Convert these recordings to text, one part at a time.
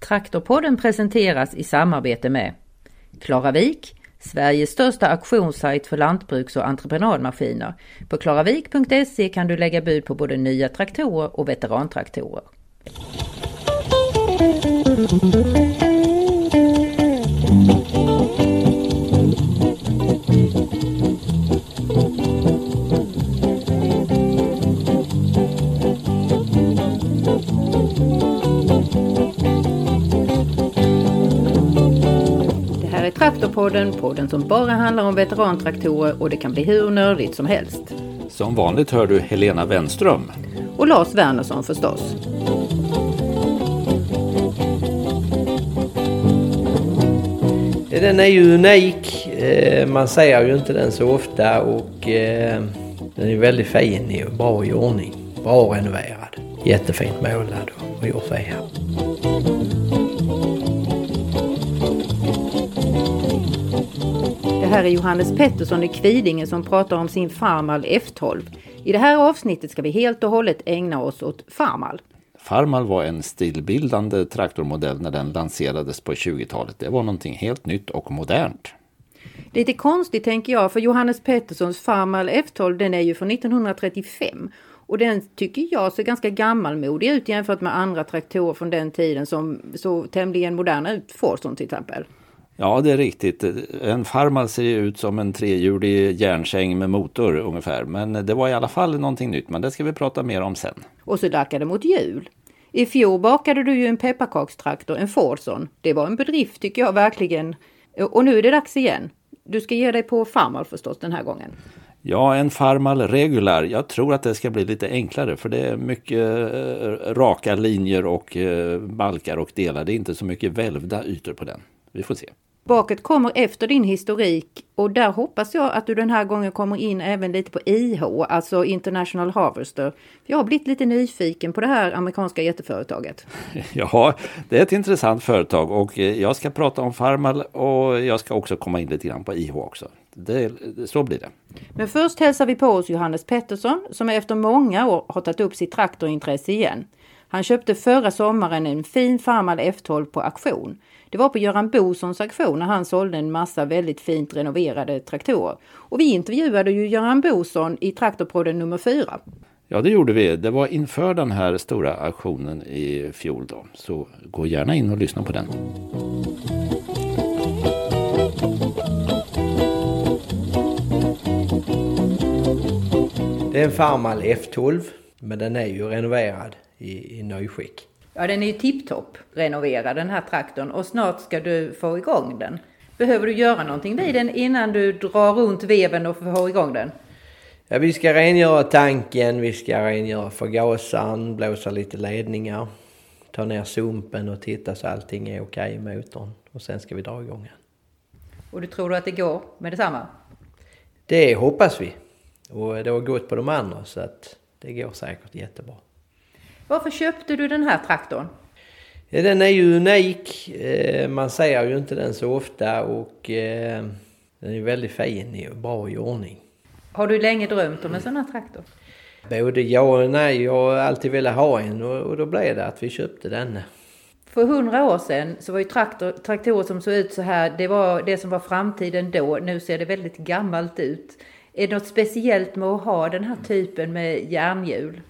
Traktorpodden presenteras i samarbete med Klaravik, Sveriges största auktionssajt för lantbruks och entreprenadmaskiner. På klaravik.se kan du lägga bud på både nya traktorer och veterantraktorer. Mm. Traktorpodden, podden som bara handlar om veterantraktorer och det kan bli hur nördigt som helst. Som vanligt hör du Helena Wenström. Och Lars Wernersson förstås. Den är ju unik. Eh, Man ser ju inte den så ofta och eh, den är väldigt fin och bra i ordning. Bra renoverad. Jättefint målad och gjort här. Här är Johannes Pettersson i Kvidinge som pratar om sin Farmal F12. I det här avsnittet ska vi helt och hållet ägna oss åt Farmal. Farmal var en stilbildande traktormodell när den lanserades på 20-talet. Det var någonting helt nytt och modernt. Lite konstigt tänker jag för Johannes Petterssons Farmal F12 den är ju från 1935 och den tycker jag ser ganska gammalmodig ut jämfört med andra traktorer från den tiden som såg tämligen moderna ut. Forson till exempel. Ja, det är riktigt. En Farmal ser ju ut som en trehjulig järnsäng med motor ungefär. Men det var i alla fall någonting nytt. Men det ska vi prata mer om sen. Och så lackar det mot jul. I fjol bakade du ju en pepparkakstraktor, en Fordson. Det var en bedrift tycker jag verkligen. Och nu är det dags igen. Du ska ge dig på Farmal förstås den här gången. Ja, en Farmal Regular. Jag tror att det ska bli lite enklare för det är mycket eh, raka linjer och eh, balkar och delar. Det är inte så mycket välvda ytor på den. Vi får se. Baket kommer efter din historik och där hoppas jag att du den här gången kommer in även lite på IH, alltså International Harvester. Jag har blivit lite nyfiken på det här amerikanska jätteföretaget. Ja, det är ett intressant företag och eh, jag ska prata om Farmal och jag ska också komma in lite grann på IH också. Det, så blir det. Men först hälsar vi på oss Johannes Pettersson som efter många år har tagit upp sitt traktorintresse igen. Han köpte förra sommaren en fin Farmal F12 på auktion. Det var på Göran Bosons auktion när han sålde en massa väldigt fint renoverade traktorer. Och vi intervjuade ju Göran Boson i Traktorpodden nummer fyra. Ja, det gjorde vi. Det var inför den här stora auktionen i fjol då. Så gå gärna in och lyssna på den. Det är en Farmal F12 men den är ju renoverad i, i nyskick. Ja, den är ju tipptopp renoverad den här traktorn och snart ska du få igång den. Behöver du göra någonting vid den innan du drar runt veven och får igång den? Ja, vi ska rengöra tanken, vi ska rengöra förgasaren, blåsa lite ledningar, ta ner sumpen och titta så allting är okej i motorn. Och sen ska vi dra igång den. Och du tror att det går med detsamma? Det hoppas vi. Och det har gått på de andra så att det går säkert jättebra. Varför köpte du den här traktorn? Ja, Den är ju unik. Eh, Man ser ju inte den så ofta och eh, den är väldigt fin och bra i ordning. Har du länge drömt om en sån här traktor? Både ja och nej. Jag har alltid velat ha en och då blev det att vi köpte den. För hundra år sedan så var ju traktor, traktorer som såg ut så här, det var det som var framtiden då. Nu ser det väldigt gammalt ut. Är det något speciellt med att ha den här typen med järnhjul?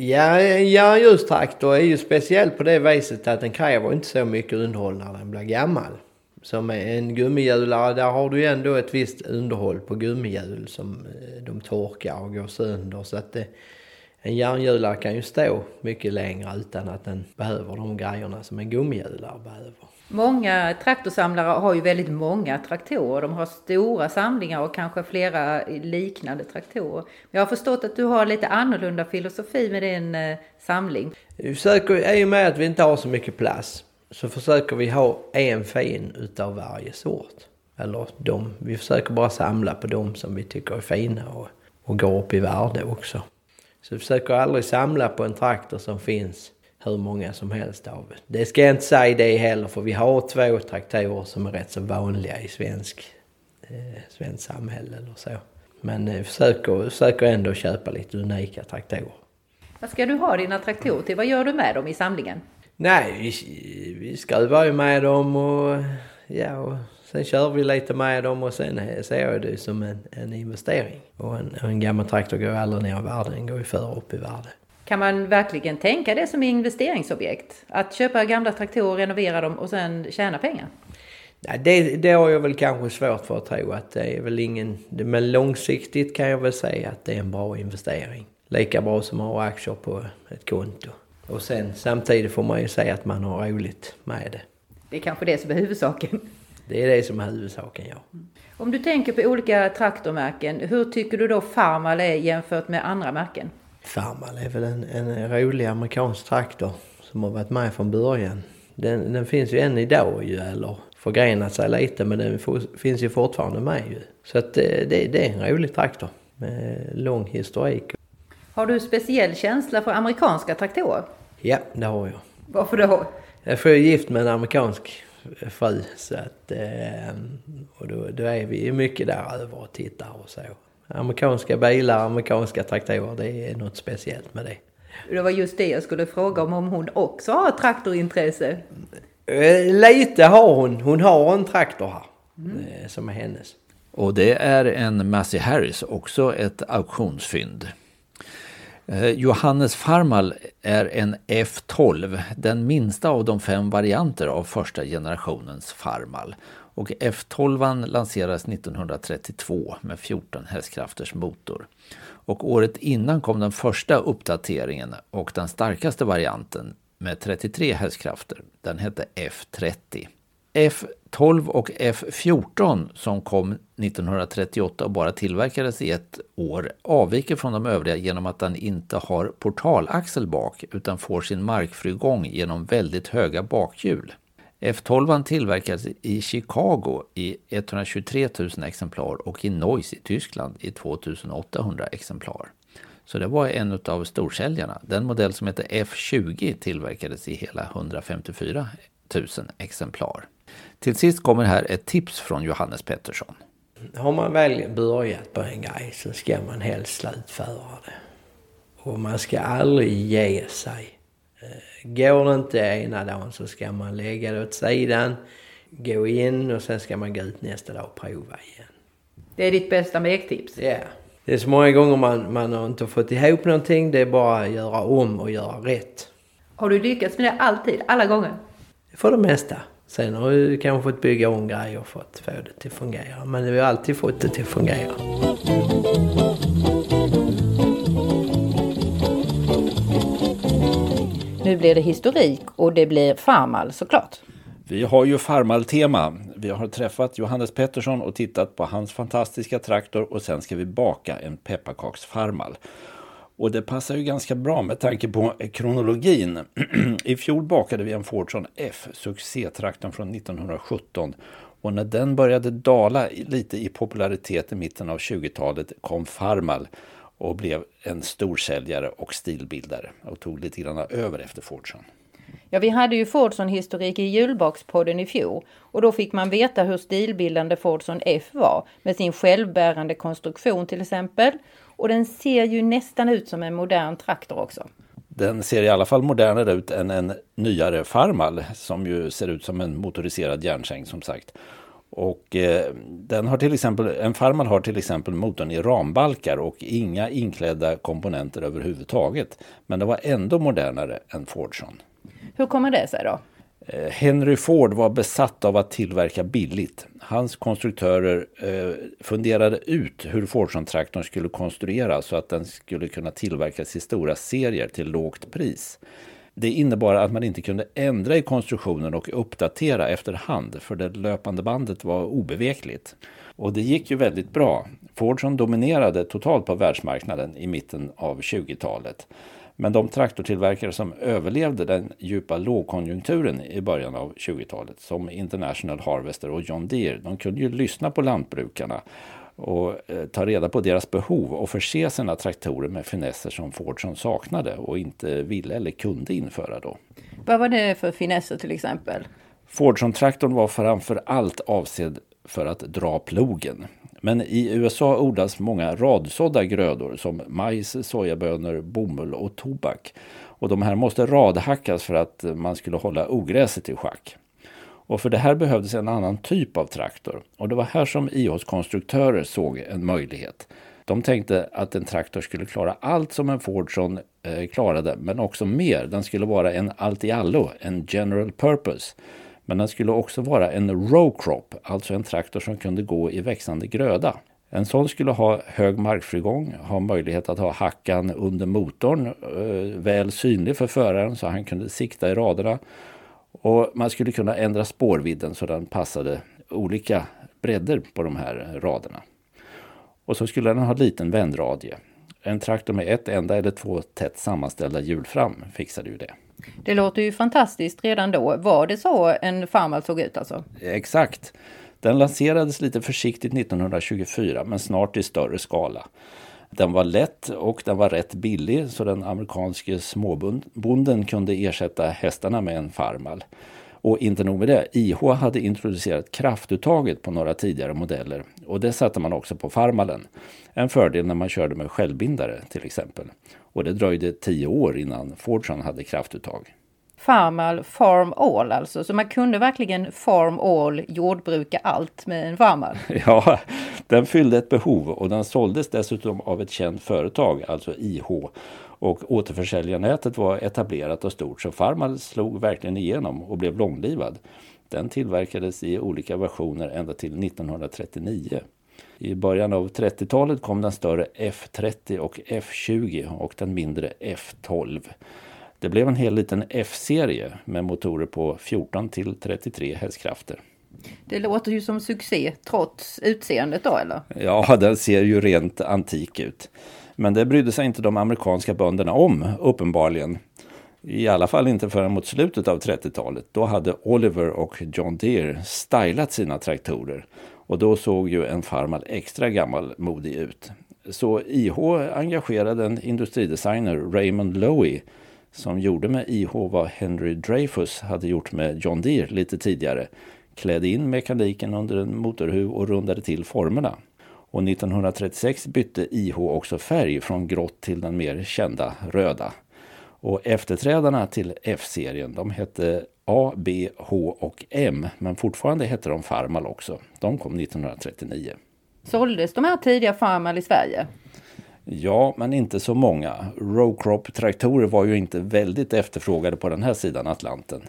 Ja, ja just traktor är ju speciell på det viset att den kräver inte så mycket underhåll när den blir gammal. Som en gummihjulare, där har du ju ändå ett visst underhåll på gummihjul som eh, de torkar och går sönder. Så att det, en järnhjulare kan ju stå mycket längre utan att den behöver de grejerna som en gummihjulare behöver. Många traktorsamlare har ju väldigt många traktorer. De har stora samlingar och kanske flera liknande traktorer. Jag har förstått att du har lite annorlunda filosofi med din eh, samling. Vi försöker, i och med att vi inte har så mycket plats, så försöker vi ha en fin utav varje sort. Eller de, vi försöker bara samla på de som vi tycker är fina och, och går upp i värde också. Så vi försöker aldrig samla på en traktor som finns hur många som helst av. Det ska jag inte säga det heller för vi har två traktorer som är rätt så vanliga i svensk, eh, svenskt samhälle eller så. Men eh, försöker, försöker ändå köpa lite unika traktorer. Vad ska du ha dina traktorer till? Vad gör du med dem i samlingen? Nej, vi, vi skruvar ju med dem och ja, och sen kör vi lite med dem och sen ser jag det som en, en investering. Och en, en gammal traktor går aldrig ner i värde, den går ju före upp i värde. Kan man verkligen tänka det som investeringsobjekt? Att köpa gamla traktorer, renovera dem och sen tjäna pengar? Nej, det, det har jag väl kanske svårt för att tro att det är väl ingen... Men långsiktigt kan jag väl säga att det är en bra investering. Lika bra som att ha aktier på ett konto. Och sen samtidigt får man ju säga att man har roligt med det. Det är kanske det som är huvudsaken. Det är det som är huvudsaken, ja. Om du tänker på olika traktormärken, hur tycker du då Farmal är jämfört med andra märken? Farmal är väl en, en rolig amerikansk traktor som har varit med från början. Den, den finns ju än idag ju, eller förgrenat sig lite, men den finns ju fortfarande med ju. Så att det, det, det är en rolig traktor med lång historik. Har du speciell känsla för amerikanska traktorer? Ja, det har jag. Varför då? Jag är gift med en amerikansk fru så att, eh, och då, då är vi ju mycket där över och tittar och så. Amerikanska bilar, amerikanska traktorer, det är något speciellt med det. Det var just det jag skulle fråga om, om hon också har traktorintresse? Eh, lite har hon. Hon har en traktor här mm. som är hennes. Och det är en Massey Harris, också ett auktionsfynd. Eh, Johannes Farmal är en F12, den minsta av de fem varianter av första generationens Farmal. Och F12 lanserades 1932 med 14 hästkrafters motor. Och året innan kom den första uppdateringen och den starkaste varianten med 33 hästkrafter. Den hette F30. F12 och F14 som kom 1938 och bara tillverkades i ett år avviker från de övriga genom att den inte har portalaxel bak utan får sin markfrigång genom väldigt höga bakhjul. F12 tillverkades i Chicago i 123 000 exemplar och i Neuss i Tyskland i 2800 exemplar. Så det var en av storsäljarna. Den modell som heter F20 tillverkades i hela 154 000 exemplar. Till sist kommer här ett tips från Johannes Pettersson. Har man väl börjat på en grej så ska man helst slutföra det. Och man ska aldrig ge sig. Eh, Går det inte ena dagen så ska man lägga det åt sidan, gå in och sen ska man gå ut nästa dag och prova igen. Det är ditt bästa mektips? Ja. Det är så många gånger man, man har inte fått ihop någonting. Det är bara att göra om och göra rätt. Har du lyckats med det alltid? Alla gånger? För det mesta. Sen har du kanske fått bygga om grejer och fått få det till att fungera. Men vi har alltid fått det till att fungera. Nu blir det historik och det blir Farmal såklart. Vi har ju Farmal-tema. Vi har träffat Johannes Pettersson och tittat på hans fantastiska traktor och sen ska vi baka en pepparkaksfarmal. Och det passar ju ganska bra med tanke på kronologin. I fjol bakade vi en Fordson F, succétraktorn från 1917. Och när den började dala lite i popularitet i mitten av 20-talet kom Farmal och blev en storsäljare och stilbildare och tog lite grann över efter Fordson. Ja, vi hade ju Fordson-historik i julbakspodden i fjol och då fick man veta hur stilbildande Fordson F var med sin självbärande konstruktion till exempel. Och den ser ju nästan ut som en modern traktor också. Den ser i alla fall modernare ut än en nyare Farmal som ju ser ut som en motoriserad järnsäng som sagt. Och eh, den har till exempel, en Farmal har till exempel motorn i rambalkar och inga inklädda komponenter överhuvudtaget. Men den var ändå modernare än Fordson. Hur kommer det sig då? Eh, Henry Ford var besatt av att tillverka billigt. Hans konstruktörer eh, funderade ut hur Fordson-traktorn skulle konstrueras så att den skulle kunna tillverkas i stora serier till lågt pris. Det innebar att man inte kunde ändra i konstruktionen och uppdatera efterhand för det löpande bandet var obevekligt. Och det gick ju väldigt bra. Fordson dominerade totalt på världsmarknaden i mitten av 20-talet. Men de traktortillverkare som överlevde den djupa lågkonjunkturen i början av 20-talet som International Harvester och John Deere, de kunde ju lyssna på lantbrukarna och eh, ta reda på deras behov och förse sina traktorer med finesser som Fordson saknade och inte ville eller kunde införa då. Vad var det för finesser till exempel? Fordson-traktorn var framför allt avsedd för att dra plogen. Men i USA odlas många radsådda grödor som majs, sojabönor, bomull och tobak. Och de här måste radhackas för att man skulle hålla ogräset i schack. Och för det här behövdes en annan typ av traktor. Och det var här som IHs konstruktörer såg en möjlighet. De tänkte att en traktor skulle klara allt som en Fordson eh, klarade, men också mer. Den skulle vara en allt i allo, en general purpose. Men den skulle också vara en row crop, alltså en traktor som kunde gå i växande gröda. En sån skulle ha hög markfrigång, ha möjlighet att ha hackan under motorn eh, väl synlig för föraren så han kunde sikta i raderna. Och man skulle kunna ändra spårvidden så den passade olika bredder på de här raderna. Och så skulle den ha liten vändradie. En traktor med ett enda eller två tätt sammanställda hjul fram fixade ju det. Det låter ju fantastiskt redan då. Var det så en Farmal såg ut alltså? Exakt. Den lanserades lite försiktigt 1924 men snart i större skala. Den var lätt och den var rätt billig så den amerikanske småbonden kunde ersätta hästarna med en Farmal. Och inte nog med det, IH hade introducerat kraftuttaget på några tidigare modeller och det satte man också på Farmalen. En fördel när man körde med självbindare till exempel. Och det dröjde tio år innan Fordson hade kraftuttag. Farmal Farm All alltså, så man kunde verkligen Farm All, jordbruka allt med en Farmal. Ja, den fyllde ett behov och den såldes dessutom av ett känt företag, alltså IH. Och återförsäljarnätet var etablerat och stort så Farmal slog verkligen igenom och blev långlivad. Den tillverkades i olika versioner ända till 1939. I början av 30-talet kom den större F30 och F20 och den mindre F12. Det blev en hel liten F-serie med motorer på 14 till 33 hästkrafter. Det låter ju som succé trots utseendet då eller? Ja, den ser ju rent antik ut. Men det brydde sig inte de amerikanska bönderna om, uppenbarligen. I alla fall inte förrän mot slutet av 30-talet. Då hade Oliver och John Deere stylat sina traktorer. Och då såg ju en Farmal extra gammalmodig ut. Så IH engagerade en industridesigner, Raymond Lowy, som gjorde med IH vad Henry Dreyfus hade gjort med John Deere lite tidigare. Klädde in mekaniken under en motorhuv och rundade till formerna. Och 1936 bytte IH också färg från grått till den mer kända röda. Och efterträdarna till F-serien de hette A, B, H och M men fortfarande hette de Farmal också. De kom 1939. Såldes de här tidiga Farmal i Sverige? Ja, men inte så många. Rowcrop-traktorer var ju inte väldigt efterfrågade på den här sidan Atlanten.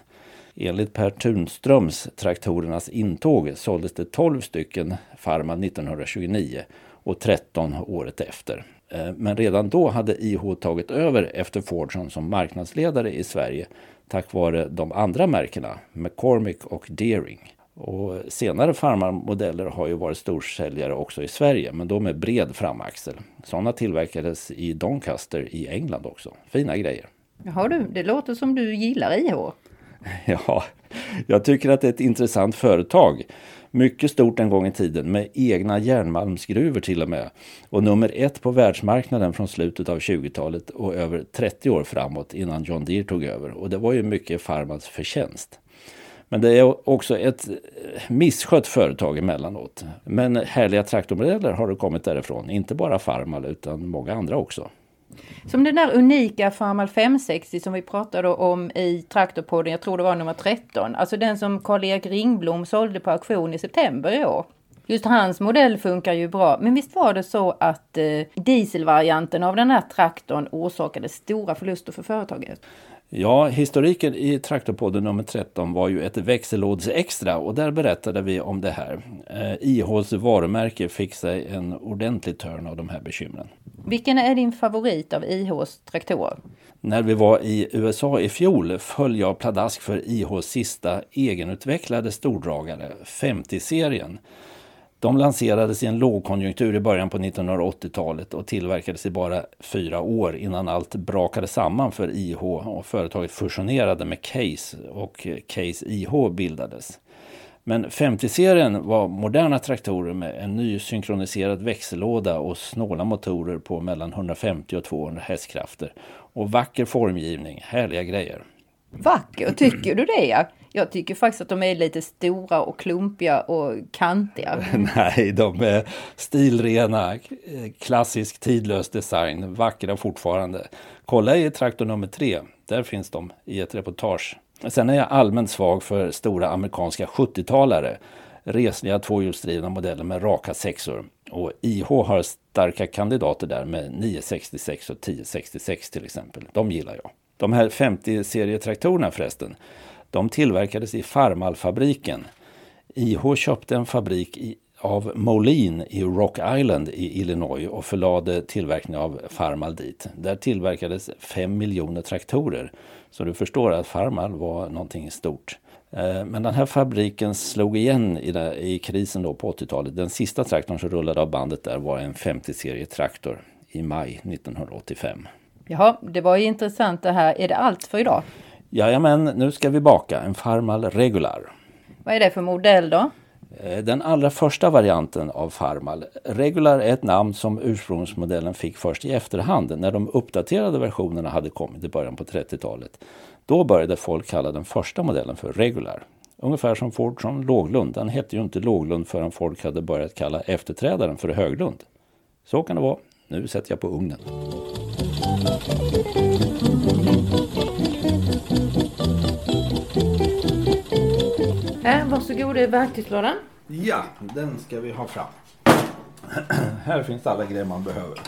Enligt Per Tunströms Traktorernas intåg såldes det 12 stycken Farman 1929 och 13 året efter. Eh, men redan då hade IH tagit över efter Fordson som marknadsledare i Sverige tack vare de andra märkena McCormick och Deering. Och senare Farmar-modeller har ju varit storsäljare också i Sverige, men då med bred framaxel. Sådana tillverkades i Doncaster i England också. Fina grejer. Jaha du, det låter som du gillar IH. Ja, jag tycker att det är ett intressant företag. Mycket stort en gång i tiden med egna järnmalmsgruvor till och med. Och nummer ett på världsmarknaden från slutet av 20-talet och över 30 år framåt innan John Deere tog över. Och det var ju mycket Farmans förtjänst. Men det är också ett eh, misskött företag emellanåt. Men härliga traktormodeller har det kommit därifrån. Inte bara Farmal utan många andra också. Som den där unika Farmal 560 som vi pratade om i Traktorpodden, jag tror det var nummer 13. Alltså den som Karl-Erik Ringblom sålde på auktion i september i år. Just hans modell funkar ju bra. Men visst var det så att eh, dieselvarianten av den här traktorn orsakade stora förluster för företaget? Ja, historiken i Traktorpodden nummer 13 var ju ett växellåds extra och där berättade vi om det här. Eh, IHs varumärke fick sig en ordentlig törn av de här bekymren. Vilken är din favorit av IHs traktorer? När vi var i USA i fjol föll jag pladask för IHs sista egenutvecklade stordragare, 50-serien. De lanserades i en lågkonjunktur i början på 1980-talet och tillverkades i bara fyra år innan allt brakade samman för IH och företaget fusionerade med Case och Case IH bildades. Men 50-serien var moderna traktorer med en ny synkroniserad växellåda och snåla motorer på mellan 150 och 200 hästkrafter. Och vacker formgivning, härliga grejer. Vacker, tycker du det? Jag tycker faktiskt att de är lite stora och klumpiga och kantiga. Nej, de är stilrena, eh, klassisk tidlös design, vackra fortfarande. Kolla i traktor nummer tre, där finns de i ett reportage. Sen är jag allmänt svag för stora amerikanska 70-talare. Resliga tvåhjulsdrivna modeller med raka sexor. Och IH har starka kandidater där med 966 och 1066 till exempel. De gillar jag. De här 50-serietraktorerna förresten, de tillverkades i Farmalfabriken. IH köpte en fabrik i, av Moline i Rock Island i Illinois och förlade tillverkningen av Farmal dit. Där tillverkades 5 miljoner traktorer. Så du förstår att Farmal var någonting stort. Eh, men den här fabriken slog igen i, i krisen då på 80-talet. Den sista traktorn som rullade av bandet där var en 50-serie traktor i maj 1985. Jaha, det var ju intressant det här. Är det allt för idag? Jajamän, nu ska vi baka en Farmal Regular. Vad är det för modell då? Eh, den allra första varianten av Farmal. Regular är ett namn som ursprungsmodellen fick först i efterhand när de uppdaterade versionerna hade kommit i början på 30-talet. Då började folk kalla den första modellen för Regular. Ungefär som Ford från Låglund. Den hette ju inte Låglund förrän folk hade börjat kalla efterträdaren för Höglund. Så kan det vara. Nu sätter jag på ugnen. Varsågod, det är verktygslådan. Ja, den ska vi ha fram. Här finns alla grejer man behöver.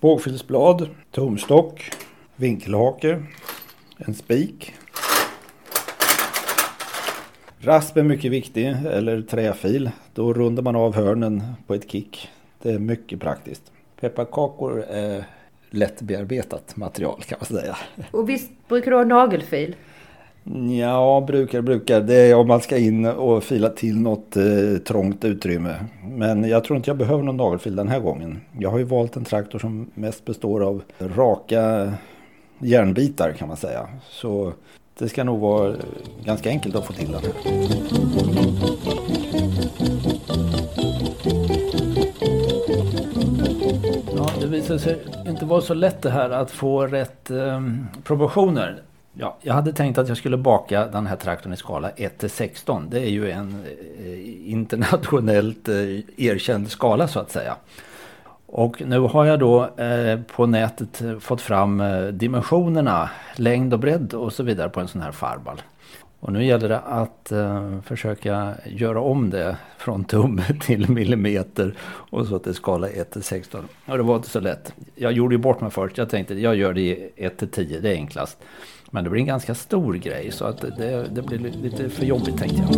Bågfilsblad, tumstock, vinkelhake, en spik. Rasp är mycket viktig, eller träfil. Då rundar man av hörnen på ett kick. Det är mycket praktiskt. Pepparkakor är lättbearbetat material kan man säga. Och visst brukar du ha nagelfil? Ja, brukar brukar. Det är om man ska in och fila till något eh, trångt utrymme. Men jag tror inte jag behöver någon nagelfil den här gången. Jag har ju valt en traktor som mest består av raka järnbitar kan man säga. Så det ska nog vara eh, ganska enkelt att få till den. Ja, det visar sig inte vara så lätt det här att få rätt eh, proportioner. Ja, jag hade tänkt att jag skulle baka den här traktorn i skala 1 till 16. Det är ju en eh, internationellt eh, erkänd skala så att säga. Och nu har jag då eh, på nätet fått fram dimensionerna, längd och bredd och så vidare på en sån här farball. Och nu gäller det att försöka göra om det från tumme till millimeter och så till skala 1 till 16. Och det var inte så lätt. Jag gjorde ju bort mig först. Jag tänkte jag gör det i 1 till 10, det är enklast. Men det blir en ganska stor grej så att det, det blir lite för jobbigt tänkte jag.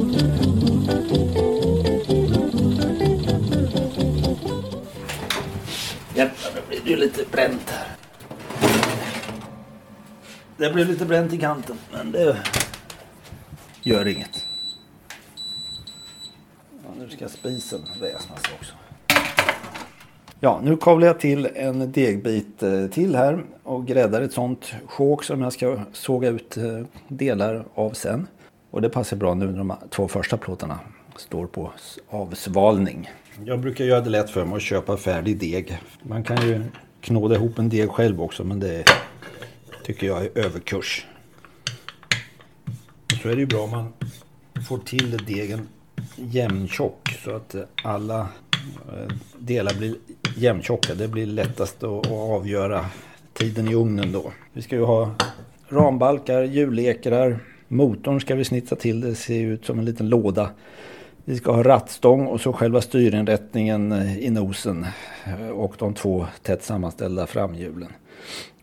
Jävlar, nu blir det ju lite bränt här. Det blev lite bränt i kanten, men det gör inget. Ja, nu ska spisen väsnas också. Ja, nu kavlar jag till en degbit eh, till här och gräddar ett sånt sjok som jag ska såga ut eh, delar av sen. Och det passar bra nu när de två första plåtarna står på avsvalning. Jag brukar göra det lätt för mig att köpa färdig deg. Man kan ju knåda ihop en deg själv också men det tycker jag är överkurs. Så är det ju bra om man får till degen jämntjock så att alla delar blir jämntjocka. Det blir lättast att avgöra tiden i ugnen då. Vi ska ju ha rambalkar, hjulekrar. Motorn ska vi snitsa till. Det ser ut som en liten låda. Vi ska ha rattstång och så själva styrinrättningen eh, i nosen eh, och de två tätt sammanställda framhjulen.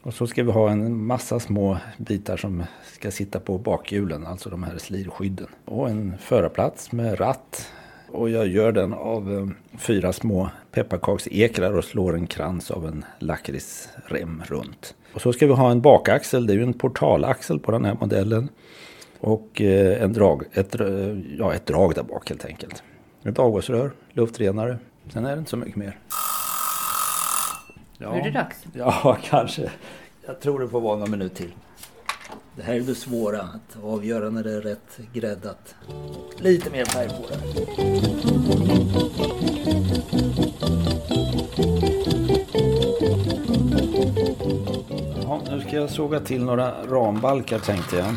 Och så ska vi ha en massa små bitar som ska sitta på bakhjulen, alltså de här slirskydden. Och en förarplats med ratt. Och jag gör den av eh, fyra små pepparkaksekrar och slår en krans av en lakritsrem runt. Och så ska vi ha en bakaxel, det är ju en portalaxel på den här modellen. Och eh, en drag, ett, ja, ett drag där bak helt enkelt. Ett avgasrör, luftrenare. Sen är det inte så mycket mer. Ja. Nu är det dags. Ja, kanske. Jag tror det får vara någon minut till. Det här är det svåra, att avgöra när det är rätt gräddat. Lite mer färg på det. Ja, nu ska jag såga till några rambalkar tänkte jag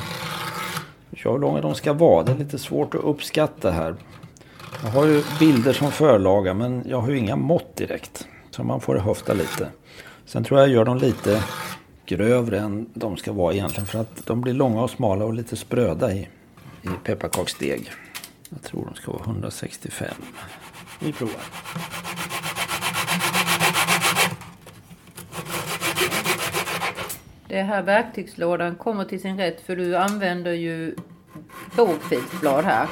Kör hur långa de ska vara. Det är lite svårt att uppskatta här. Jag har ju bilder som förlaga men jag har ju inga mått direkt. Så man får höfta lite. Sen tror jag jag gör dem lite grövre än de ska vara egentligen. För att de blir långa och smala och lite spröda i, i pepparkaksdeg. Jag tror de ska vara 165. Vi provar. Det här verktygslådan kommer till sin rätt för du använder ju bågfilsblad här.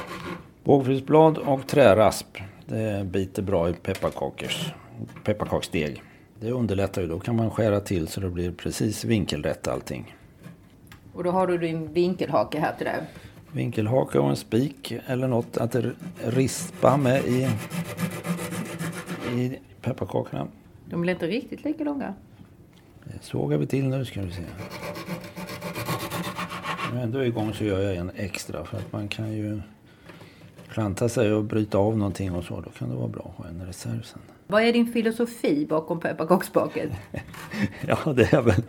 Bågfilsblad och trärasp. Det biter bra i pepparkakors, pepparkaksdeg. Det underlättar ju. Då kan man skära till så det blir precis vinkelrätt allting. Och då har du din vinkelhake här till det. Vinkelhake och en spik eller något att rispa med i, i pepparkakorna. De blir inte riktigt lika långa. Det sågar vi till nu ska vi se. När jag ändå är igång så gör jag en extra för att man kan ju klanta sig och bryta av någonting och så. Då kan det vara bra att ha en reserv sen. Vad är din filosofi bakom pepparkaksbaket? ja, det är väl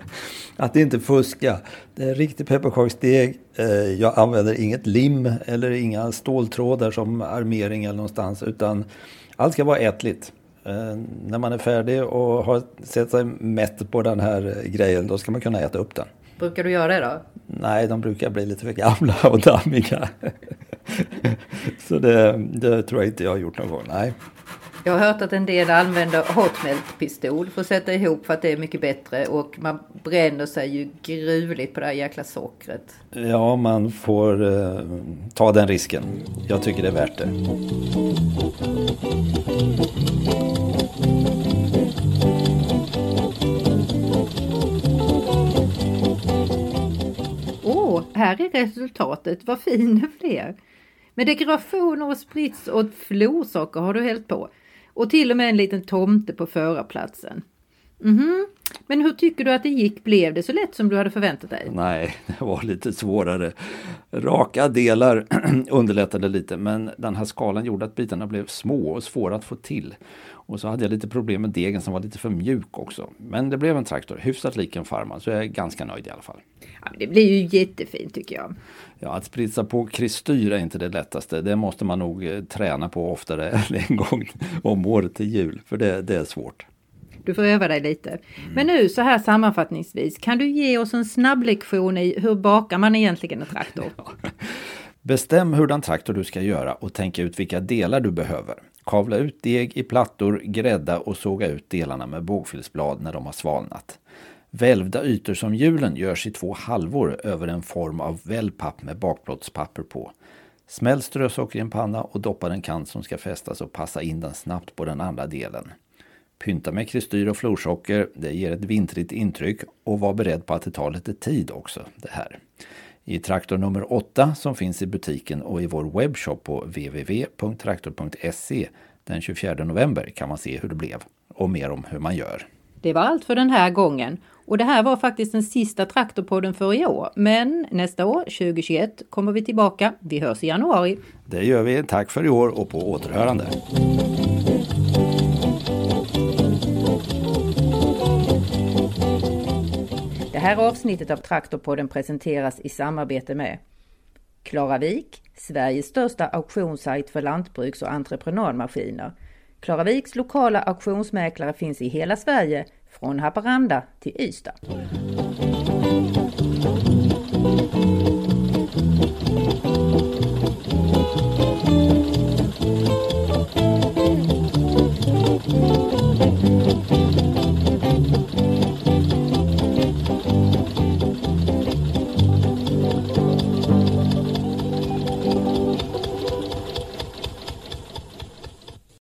att inte fuska. Det är riktig pepparkaksdeg. Eh, jag använder inget lim eller inga ståltrådar som armering eller någonstans. Utan allt ska vara ätligt. Eh, när man är färdig och har sett sig mätt på den här grejen, då ska man kunna äta upp den. Brukar du göra det då? Nej, de brukar bli lite för gamla och dammiga. Så det, det tror jag inte jag har gjort någon gång. Nej. Jag har hört att en del använder hotmelt-pistol för att sätta ihop för att det är mycket bättre och man bränner sig ju gruvligt på det här jäkla sockret. Ja, man får eh, ta den risken. Jag tycker det är värt det. Åh, oh, här är resultatet. Vad fin det blev. Med dekorationer och sprits och florsocker har du hällt på. Och till och med en liten tomte på förarplatsen. Mhm. Men hur tycker du att det gick? Blev det så lätt som du hade förväntat dig? Nej, det var lite svårare. Raka delar underlättade lite men den här skalan gjorde att bitarna blev små och svåra att få till. Och så hade jag lite problem med degen som var lite för mjuk också. Men det blev en traktor, hyfsat lik en farmar, så jag är ganska nöjd i alla fall. Ja, det blir ju jättefint tycker jag. Ja, att spritsa på kristyr är inte det lättaste. Det måste man nog eh, träna på oftare än en gång om året till jul, för det, det är svårt. Du får öva dig lite. Mm. Men nu så här sammanfattningsvis, kan du ge oss en snabb lektion i hur bakar man egentligen en traktor? Bestäm hurdan traktor du ska göra och tänk ut vilka delar du behöver. Kavla ut deg i plattor, grädda och såga ut delarna med bågfilsblad när de har svalnat. Välvda ytor som hjulen görs i två halvor över en form av wellpapp med bakplåtspapper på. Smäll strösocker i en panna och doppa den kant som ska fästas och passa in den snabbt på den andra delen. Pynta med kristyr och florsocker, det ger ett vintrigt intryck och var beredd på att det tar lite tid också det här. I traktor nummer 8 som finns i butiken och i vår webbshop på www.traktor.se den 24 november kan man se hur det blev och mer om hur man gör. Det var allt för den här gången och det här var faktiskt den sista Traktorpodden för i år. Men nästa år, 2021, kommer vi tillbaka. Vi hörs i januari. Det gör vi. Tack för i år och på återhörande. Här avsnittet av Traktorpodden presenteras i samarbete med Klaravik, Sveriges största auktionssajt för lantbruks och entreprenadmaskiner. Klaraviks lokala auktionsmäklare finns i hela Sverige, från Haparanda till Ystad.